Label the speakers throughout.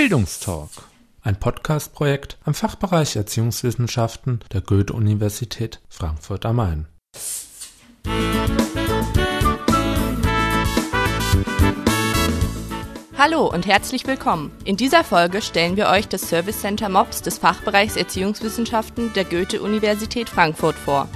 Speaker 1: Bildungstalk, ein Podcast-Projekt am Fachbereich Erziehungswissenschaften der Goethe-Universität Frankfurt am Main.
Speaker 2: Hallo und herzlich willkommen. In dieser Folge stellen wir euch das Service Center MOPS des Fachbereichs Erziehungswissenschaften der Goethe-Universität Frankfurt vor.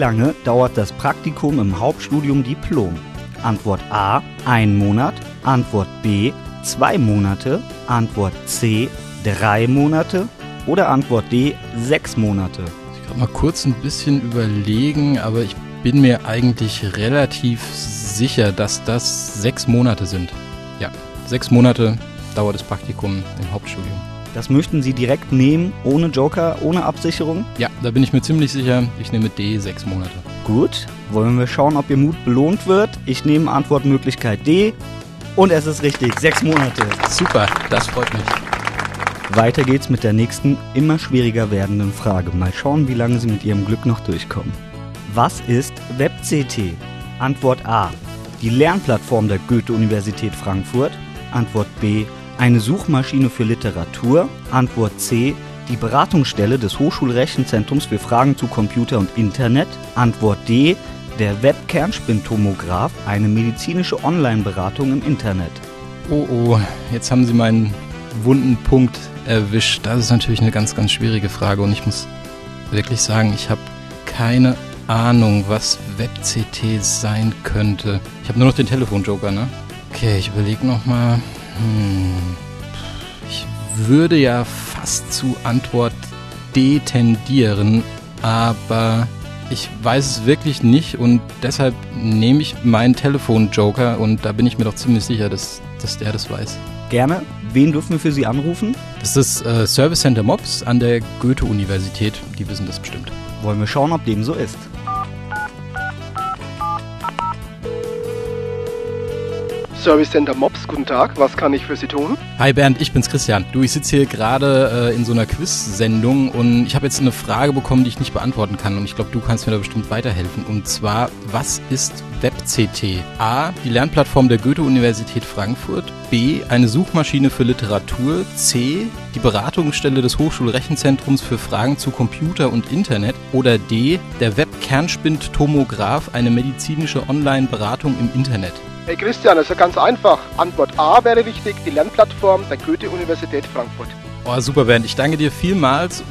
Speaker 3: Lange dauert das Praktikum im Hauptstudium Diplom? Antwort A, ein Monat. Antwort B, zwei Monate. Antwort C, drei Monate. Oder Antwort D, sechs Monate.
Speaker 4: Ich kann mal kurz ein bisschen überlegen, aber ich bin mir eigentlich relativ sicher, dass das sechs Monate sind. Ja, sechs Monate dauert das Praktikum im Hauptstudium.
Speaker 3: Das möchten Sie direkt nehmen, ohne Joker, ohne Absicherung?
Speaker 4: Ja, da bin ich mir ziemlich sicher. Ich nehme D, sechs Monate.
Speaker 3: Gut, wollen wir schauen, ob Ihr Mut belohnt wird? Ich nehme Antwortmöglichkeit D und es ist richtig, sechs Monate.
Speaker 4: Super, das freut mich.
Speaker 3: Weiter geht's mit der nächsten, immer schwieriger werdenden Frage. Mal schauen, wie lange Sie mit Ihrem Glück noch durchkommen. Was ist WebCT? Antwort A. Die Lernplattform der Goethe-Universität Frankfurt. Antwort B. Eine Suchmaschine für Literatur. Antwort C. Die Beratungsstelle des Hochschulrechenzentrums für Fragen zu Computer und Internet. Antwort D. Der Webkernspintomograph, eine medizinische Online-Beratung im Internet.
Speaker 4: Oh oh, jetzt haben Sie meinen wunden Punkt erwischt. Das ist natürlich eine ganz, ganz schwierige Frage und ich muss wirklich sagen, ich habe keine Ahnung, was WebCT sein könnte. Ich habe nur noch den Telefonjoker, ne? Okay, ich überlege nochmal. Hm. Ich würde ja fast zu Antwort D tendieren, aber ich weiß es wirklich nicht und deshalb nehme ich meinen Telefonjoker und da bin ich mir doch ziemlich sicher, dass, dass der das weiß.
Speaker 3: Gerne. Wen dürfen wir für Sie anrufen?
Speaker 4: Das ist äh, Service Center Mops an der Goethe-Universität. Die wissen das bestimmt.
Speaker 3: Wollen wir schauen, ob dem so ist.
Speaker 5: Service Center Mops, guten Tag, was kann ich für Sie tun?
Speaker 4: Hi Bernd, ich bin's Christian. Du, ich sitze hier gerade äh, in so einer Quiz-Sendung und ich habe jetzt eine Frage bekommen, die ich nicht beantworten kann und ich glaube, du kannst mir da bestimmt weiterhelfen. Und zwar, was ist WebCT? A, die Lernplattform der Goethe-Universität Frankfurt. B, eine Suchmaschine für Literatur. C, die Beratungsstelle des Hochschulrechenzentrums für Fragen zu Computer und Internet. Oder D, der Webkernspind-Tomograph, eine medizinische Online-Beratung im Internet.
Speaker 5: Hey Christian, das ist ja ganz einfach. Antwort A wäre richtig, die Lernplattform der Goethe-Universität Frankfurt.
Speaker 4: Oh, super, Bernd. Ich danke dir vielmals.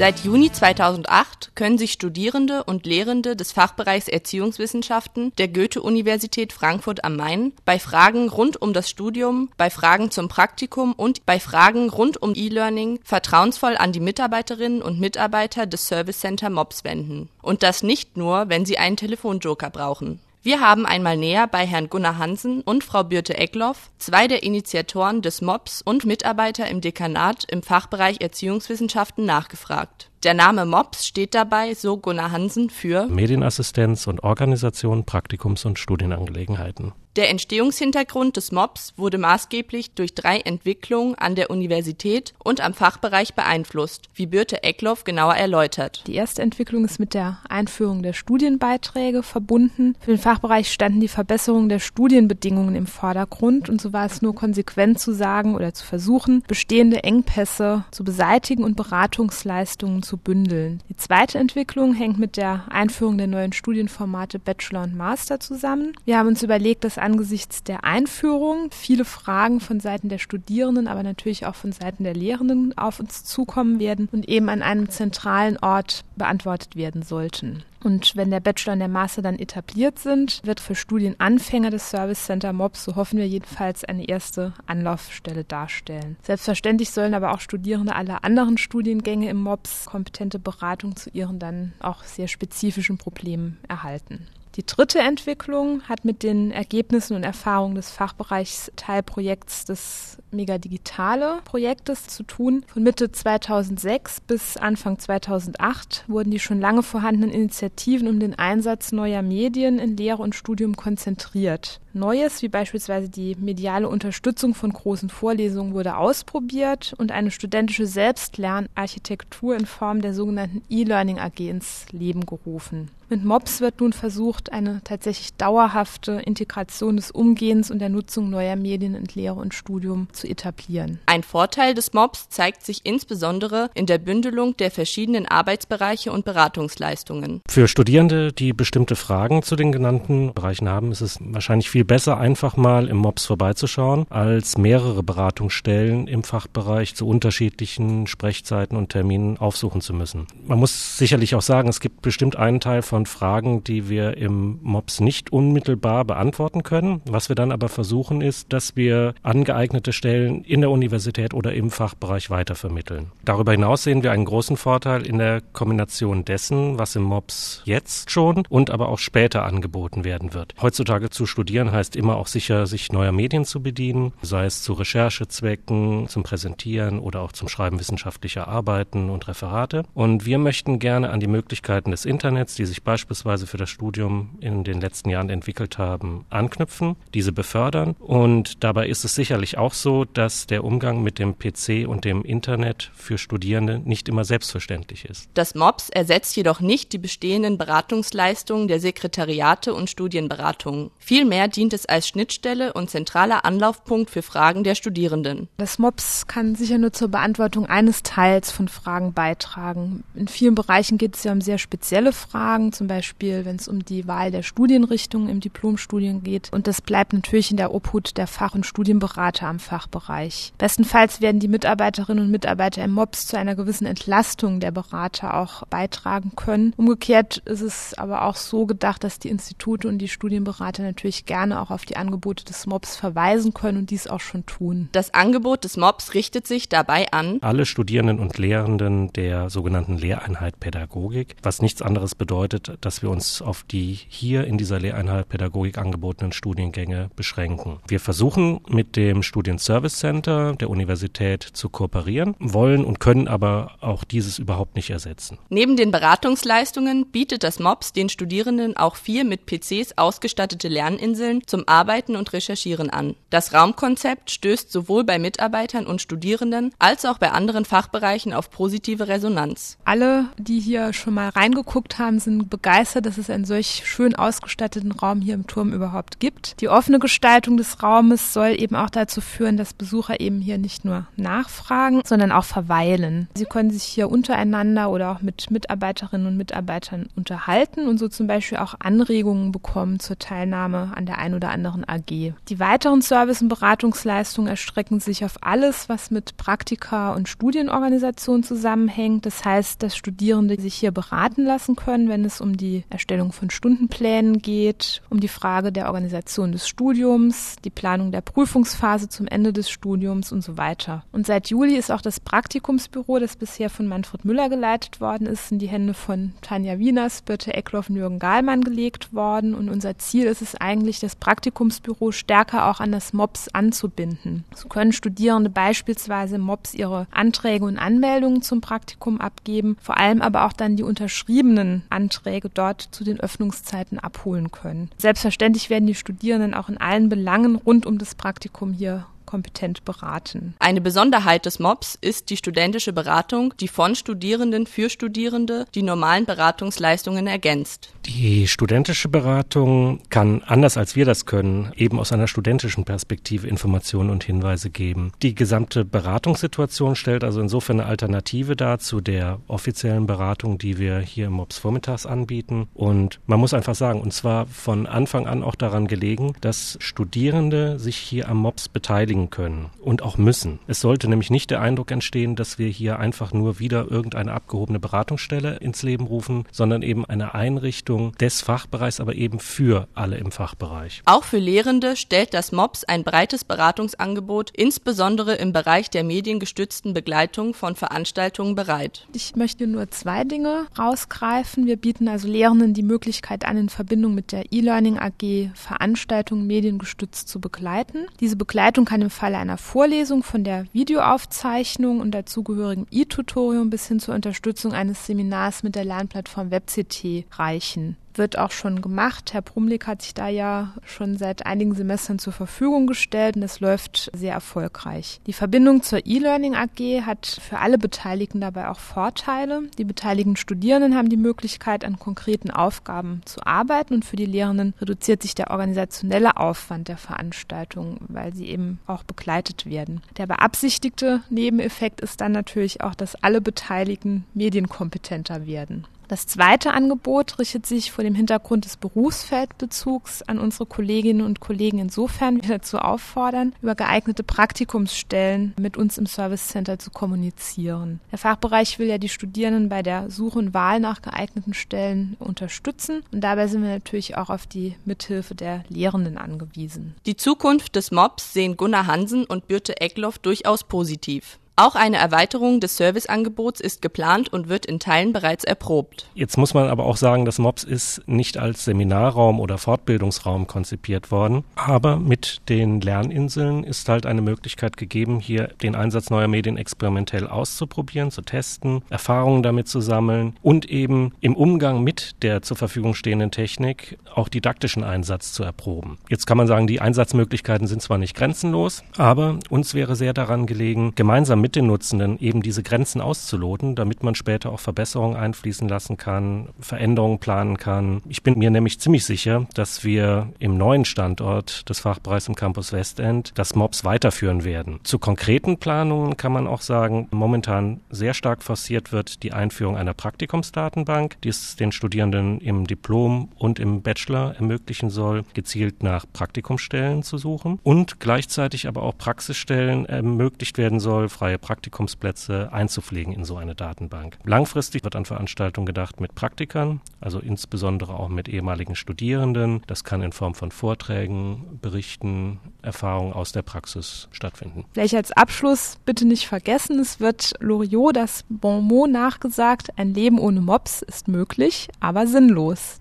Speaker 2: Seit Juni 2008 können sich Studierende und Lehrende des Fachbereichs Erziehungswissenschaften der Goethe-Universität Frankfurt am Main bei Fragen rund um das Studium, bei Fragen zum Praktikum und bei Fragen rund um E-Learning vertrauensvoll an die Mitarbeiterinnen und Mitarbeiter des Service Center MOPS wenden. Und das nicht nur, wenn sie einen Telefonjoker brauchen. Wir haben einmal näher bei Herrn Gunnar Hansen und Frau Birte Eckloff, zwei der Initiatoren des MOPS und Mitarbeiter im Dekanat im Fachbereich Erziehungswissenschaften, nachgefragt. Der Name MOPS steht dabei, so Gunnar Hansen, für
Speaker 6: Medienassistenz und Organisation Praktikums- und Studienangelegenheiten.
Speaker 2: Der Entstehungshintergrund des MOPS wurde maßgeblich durch drei Entwicklungen an der Universität und am Fachbereich beeinflusst, wie Birte Eckloff genauer erläutert.
Speaker 7: Die erste Entwicklung ist mit der Einführung der Studienbeiträge verbunden. Für den Fachbereich standen die Verbesserungen der Studienbedingungen im Vordergrund und so war es nur konsequent zu sagen oder zu versuchen, bestehende Engpässe zu beseitigen und Beratungsleistungen zu bündeln. Die zweite Entwicklung hängt mit der Einführung der neuen Studienformate Bachelor und Master zusammen. Wir haben uns überlegt, dass angesichts der Einführung viele Fragen von Seiten der Studierenden, aber natürlich auch von Seiten der Lehrenden auf uns zukommen werden und eben an einem zentralen Ort beantwortet werden sollten. Und wenn der Bachelor und der Master dann etabliert sind, wird für Studienanfänger des Service Center MOBS, so hoffen wir jedenfalls, eine erste Anlaufstelle darstellen. Selbstverständlich sollen aber auch Studierende aller anderen Studiengänge im MOBS kompetente Beratung zu ihren dann auch sehr spezifischen Problemen erhalten. Die dritte Entwicklung hat mit den Ergebnissen und Erfahrungen des Fachbereichs Teilprojekts des Megadigitale Projektes zu tun. Von Mitte 2006 bis Anfang 2008 wurden die schon lange vorhandenen Initiativen um den Einsatz neuer Medien in Lehre und Studium konzentriert. Neues, wie beispielsweise die mediale Unterstützung von großen Vorlesungen, wurde ausprobiert und eine studentische Selbstlernarchitektur in Form der sogenannten E-Learning AG ins Leben gerufen. Mit MOPS wird nun versucht, eine tatsächlich dauerhafte Integration des Umgehens und der Nutzung neuer Medien in Lehre und Studium zu etablieren.
Speaker 2: Ein Vorteil des MOPS zeigt sich insbesondere in der Bündelung der verschiedenen Arbeitsbereiche und Beratungsleistungen.
Speaker 6: Für Studierende, die bestimmte Fragen zu den genannten Bereichen haben, ist es wahrscheinlich viel besser, einfach mal im MOPS vorbeizuschauen, als mehrere Beratungsstellen im Fachbereich zu unterschiedlichen Sprechzeiten und Terminen aufsuchen zu müssen. Man muss sicherlich auch sagen, es gibt bestimmt einen Teil von Fragen, die wir im MOPS nicht unmittelbar beantworten können. Was wir dann aber versuchen, ist, dass wir angeeignete Stellen in der Universität oder im Fachbereich weitervermitteln. Darüber hinaus sehen wir einen großen Vorteil in der Kombination dessen, was im MOPS jetzt schon und aber auch später angeboten werden wird. Heutzutage zu studieren heißt immer auch sicher, sich neuer Medien zu bedienen, sei es zu Recherchezwecken, zum Präsentieren oder auch zum Schreiben wissenschaftlicher Arbeiten und Referate. Und wir möchten gerne an die Möglichkeiten des Internets, die sich beispielsweise für das Studium in den letzten Jahren entwickelt haben, anknüpfen, diese befördern. Und dabei ist es sicherlich auch so, dass der Umgang mit dem PC und dem Internet für Studierende nicht immer selbstverständlich ist.
Speaker 2: Das MOPS ersetzt jedoch nicht die bestehenden Beratungsleistungen der Sekretariate und Studienberatungen. Vielmehr dient es als Schnittstelle und zentraler Anlaufpunkt für Fragen der Studierenden.
Speaker 7: Das MOPS kann sicher nur zur Beantwortung eines Teils von Fragen beitragen. In vielen Bereichen geht es ja um sehr spezielle Fragen, zum Beispiel wenn es um die Wahl der Studienrichtung im Diplomstudien geht. Und das bleibt natürlich in der Obhut der Fach- und Studienberater am Fachbereich. Bestenfalls werden die Mitarbeiterinnen und Mitarbeiter im MOPS zu einer gewissen Entlastung der Berater auch beitragen können. Umgekehrt ist es aber auch so gedacht, dass die Institute und die Studienberater natürlich gerne auch auf die Angebote des MOPS verweisen können und dies auch schon tun.
Speaker 2: Das Angebot des MOPS richtet sich dabei an
Speaker 6: alle Studierenden und Lehrenden der sogenannten Lehreinheit Pädagogik, was nichts anderes bedeutet, dass wir uns auf die hier in dieser Lehreinheit Pädagogik angebotenen Studiengänge beschränken. Wir versuchen mit dem Studienservice Center der Universität zu kooperieren, wollen und können aber auch dieses überhaupt nicht ersetzen.
Speaker 2: Neben den Beratungsleistungen bietet das MOPS den Studierenden auch vier mit PCs ausgestattete Lerninseln zum Arbeiten und Recherchieren an. Das Raumkonzept stößt sowohl bei Mitarbeitern und Studierenden als auch bei anderen Fachbereichen auf positive Resonanz.
Speaker 7: Alle, die hier schon mal reingeguckt haben, sind begeistert, dass es einen solch schön ausgestatteten Raum hier im Turm überhaupt gibt. Die offene Gestaltung des Raumes soll eben auch dazu führen, dass Besucher eben hier nicht nur nachfragen, sondern auch verweilen. Sie können sich hier untereinander oder auch mit Mitarbeiterinnen und Mitarbeitern unterhalten und so zum Beispiel auch Anregungen bekommen zur Teilnahme an der ein oder anderen AG. Die weiteren Service- und Beratungsleistungen erstrecken sich auf alles, was mit Praktika und Studienorganisation zusammenhängt. Das heißt, dass Studierende sich hier beraten lassen können, wenn es um die Erstellung von Stundenplänen geht, um die Frage der Organisation des Studiums, die Planung der Prüfungsphase zum Ende des Studiums und so weiter. Und seit Juli ist auch das Praktikumsbüro, das bisher von Manfred Müller geleitet worden ist, in die Hände von Tanja Wieners, Birte Eckloff und Jürgen Gahlmann gelegt worden. Und unser Ziel ist es eigentlich, das Praktikumsbüro stärker auch an das MOPS anzubinden. So können Studierende beispielsweise MOPS ihre Anträge und Anmeldungen zum Praktikum abgeben, vor allem aber auch dann die unterschriebenen Anträge dort zu den Öffnungszeiten abholen können. Selbstverständlich werden die Studierenden auch in allen Belangen rund um das Praktikum hier kompetent beraten.
Speaker 2: Eine Besonderheit des MOPS ist die studentische Beratung, die von Studierenden für Studierende die normalen Beratungsleistungen ergänzt.
Speaker 6: Die studentische Beratung kann, anders als wir das können, eben aus einer studentischen Perspektive Informationen und Hinweise geben. Die gesamte Beratungssituation stellt also insofern eine Alternative dar zu der offiziellen Beratung, die wir hier im MOPS vormittags anbieten. Und man muss einfach sagen, und zwar von Anfang an auch daran gelegen, dass Studierende sich hier am MOPS beteiligen können und auch müssen. Es sollte nämlich nicht der Eindruck entstehen, dass wir hier einfach nur wieder irgendeine abgehobene Beratungsstelle ins Leben rufen, sondern eben eine Einrichtung des Fachbereichs, aber eben für alle im Fachbereich.
Speaker 2: Auch für Lehrende stellt das MOPS ein breites Beratungsangebot, insbesondere im Bereich der mediengestützten Begleitung von Veranstaltungen bereit.
Speaker 7: Ich möchte nur zwei Dinge rausgreifen. Wir bieten also Lehrenden die Möglichkeit an, in Verbindung mit der E-Learning AG Veranstaltungen mediengestützt zu begleiten. Diese Begleitung kann im Falle einer Vorlesung von der Videoaufzeichnung und dazugehörigem E-Tutorium bis hin zur Unterstützung eines Seminars mit der Lernplattform WebCT reichen. Wird auch schon gemacht. Herr Brumlik hat sich da ja schon seit einigen Semestern zur Verfügung gestellt und es läuft sehr erfolgreich. Die Verbindung zur E-Learning AG hat für alle Beteiligten dabei auch Vorteile. Die beteiligten Studierenden haben die Möglichkeit, an konkreten Aufgaben zu arbeiten und für die Lehrenden reduziert sich der organisationelle Aufwand der Veranstaltung, weil sie eben auch begleitet werden. Der beabsichtigte Nebeneffekt ist dann natürlich auch, dass alle Beteiligten medienkompetenter werden. Das zweite Angebot richtet sich vor dem Hintergrund des Berufsfeldbezugs an unsere Kolleginnen und Kollegen insofern wir dazu auffordern, über geeignete Praktikumsstellen mit uns im Service Center zu kommunizieren. Der Fachbereich will ja die Studierenden bei der Suche und Wahl nach geeigneten Stellen unterstützen und dabei sind wir natürlich auch auf die Mithilfe der Lehrenden angewiesen.
Speaker 2: Die Zukunft des MOBs sehen Gunnar Hansen und Birte Eckloff durchaus positiv. Auch eine Erweiterung des Serviceangebots ist geplant und wird in Teilen bereits erprobt.
Speaker 6: Jetzt muss man aber auch sagen, das MOPS ist nicht als Seminarraum oder Fortbildungsraum konzipiert worden, aber mit den Lerninseln ist halt eine Möglichkeit gegeben, hier den Einsatz neuer Medien experimentell auszuprobieren, zu testen, Erfahrungen damit zu sammeln und eben im Umgang mit der zur Verfügung stehenden Technik auch didaktischen Einsatz zu erproben. Jetzt kann man sagen, die Einsatzmöglichkeiten sind zwar nicht grenzenlos, aber uns wäre sehr daran gelegen, gemeinsam mit mit den Nutzenden eben diese Grenzen auszuloten, damit man später auch Verbesserungen einfließen lassen kann, Veränderungen planen kann. Ich bin mir nämlich ziemlich sicher, dass wir im neuen Standort des Fachbereichs im Campus Westend das MOBS weiterführen werden. Zu konkreten Planungen kann man auch sagen, momentan sehr stark forciert wird die Einführung einer Praktikumsdatenbank, die es den Studierenden im Diplom und im Bachelor ermöglichen soll, gezielt nach Praktikumsstellen zu suchen und gleichzeitig aber auch Praxisstellen ermöglicht werden soll, freie Praktikumsplätze einzupflegen in so eine Datenbank. Langfristig wird an Veranstaltungen gedacht mit Praktikern, also insbesondere auch mit ehemaligen Studierenden. Das kann in Form von Vorträgen, Berichten, Erfahrungen aus der Praxis stattfinden.
Speaker 7: Vielleicht als Abschluss bitte nicht vergessen, es wird Loriot das Bon mot nachgesagt, ein Leben ohne Mops ist möglich, aber sinnlos.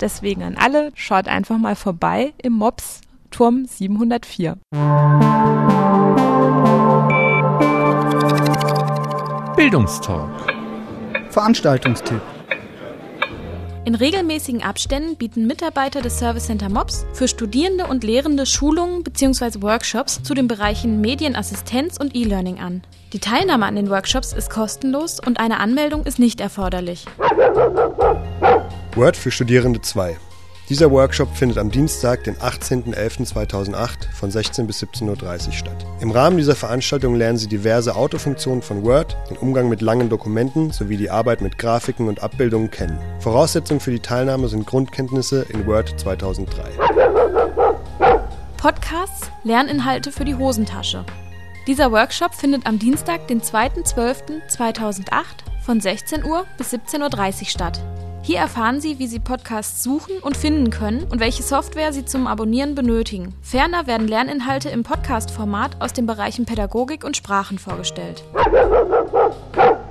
Speaker 7: Deswegen an alle, schaut einfach mal vorbei im Mops Turm 704.
Speaker 1: Bildungstalk.
Speaker 3: Veranstaltungstipp.
Speaker 8: In regelmäßigen Abständen bieten Mitarbeiter des Service Center MOPS für Studierende und Lehrende Schulungen bzw. Workshops zu den Bereichen Medienassistenz und E-Learning an. Die Teilnahme an den Workshops ist kostenlos und eine Anmeldung ist nicht erforderlich.
Speaker 9: Word für Studierende 2. Dieser Workshop findet am Dienstag, den 18.11.2008 von 16 bis 17.30 Uhr statt. Im Rahmen dieser Veranstaltung lernen Sie diverse Autofunktionen von Word, den Umgang mit langen Dokumenten sowie die Arbeit mit Grafiken und Abbildungen kennen. Voraussetzung für die Teilnahme sind Grundkenntnisse in Word 2003.
Speaker 8: Podcasts, Lerninhalte für die Hosentasche. Dieser Workshop findet am Dienstag, den 2.12.2008 von 16 Uhr bis 17.30 Uhr statt. Hier erfahren Sie, wie Sie Podcasts suchen und finden können und welche Software Sie zum Abonnieren benötigen. Ferner werden Lerninhalte im Podcast-Format aus den Bereichen Pädagogik und Sprachen vorgestellt.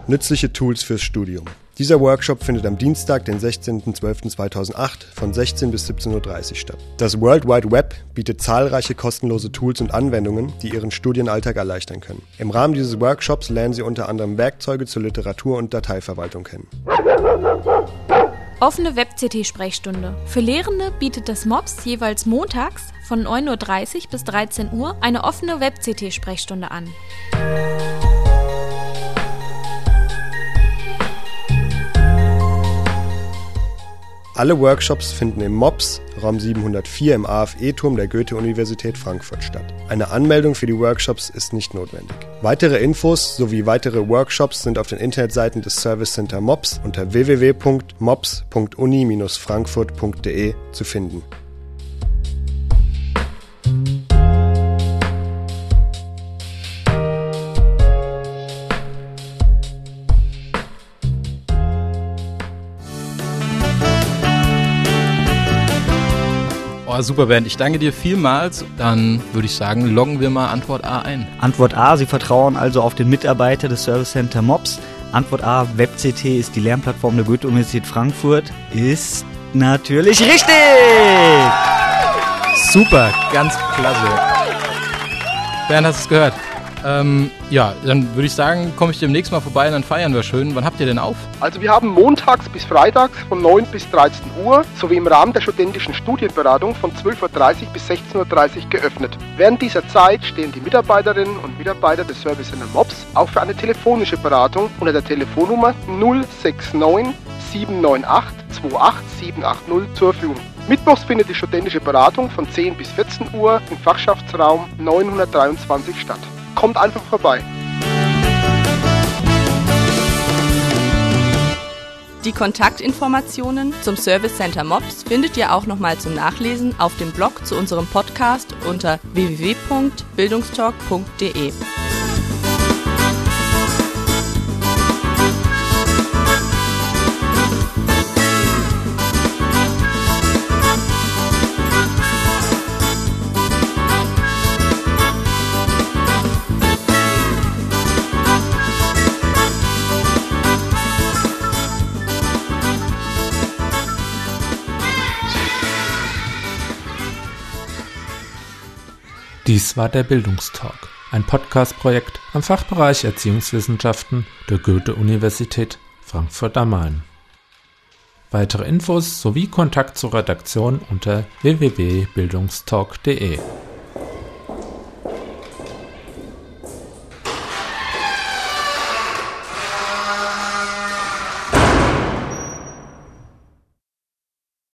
Speaker 9: Nützliche Tools fürs Studium. Dieser Workshop findet am Dienstag, den 16.12.2008 von 16 bis 17.30 Uhr statt. Das World Wide Web bietet zahlreiche kostenlose Tools und Anwendungen, die Ihren Studienalltag erleichtern können. Im Rahmen dieses Workshops lernen Sie unter anderem Werkzeuge zur Literatur- und Dateiverwaltung kennen.
Speaker 8: Offene Web-CT-Sprechstunde. Für Lehrende bietet das MOPS jeweils montags von 9.30 Uhr bis 13 Uhr eine offene Web-CT-Sprechstunde an.
Speaker 9: Alle Workshops finden im MOPS, Raum 704 im AFE-Turm der Goethe-Universität Frankfurt statt. Eine Anmeldung für die Workshops ist nicht notwendig. Weitere Infos sowie weitere Workshops sind auf den Internetseiten des Service Center MOPS unter www.mops.uni-frankfurt.de zu finden.
Speaker 4: Super, Bernd. Ich danke dir vielmals. Dann würde ich sagen, loggen wir mal Antwort A ein.
Speaker 3: Antwort A, Sie vertrauen also auf den Mitarbeiter des Service Center MOPS. Antwort A, WebCT ist die Lernplattform der Goethe-Universität Frankfurt. Ist natürlich richtig!
Speaker 4: Super, ganz klasse. Bernd, hast du es gehört? Ähm, ja, dann würde ich sagen, komme ich demnächst mal vorbei und dann feiern wir schön. Wann habt ihr denn auf?
Speaker 5: Also wir haben montags bis freitags von 9 bis 13 Uhr sowie im Rahmen der studentischen Studienberatung von 12.30 Uhr bis 16.30 Uhr geöffnet. Während dieser Zeit stehen die Mitarbeiterinnen und Mitarbeiter des Service Center MOBS auch für eine telefonische Beratung unter der Telefonnummer 069 798 28780 zur Verfügung. Mittwochs findet die studentische Beratung von 10 bis 14 Uhr im Fachschaftsraum 923 statt. Kommt einfach vorbei.
Speaker 2: Die Kontaktinformationen zum Service Center MOPS findet ihr auch nochmal zum Nachlesen auf dem Blog zu unserem Podcast unter www.bildungstalk.de.
Speaker 1: Dies war der Bildungstalk, ein Podcast-Projekt am Fachbereich Erziehungswissenschaften der Goethe-Universität Frankfurt am Main. Weitere Infos sowie Kontakt zur Redaktion unter www.bildungstalk.de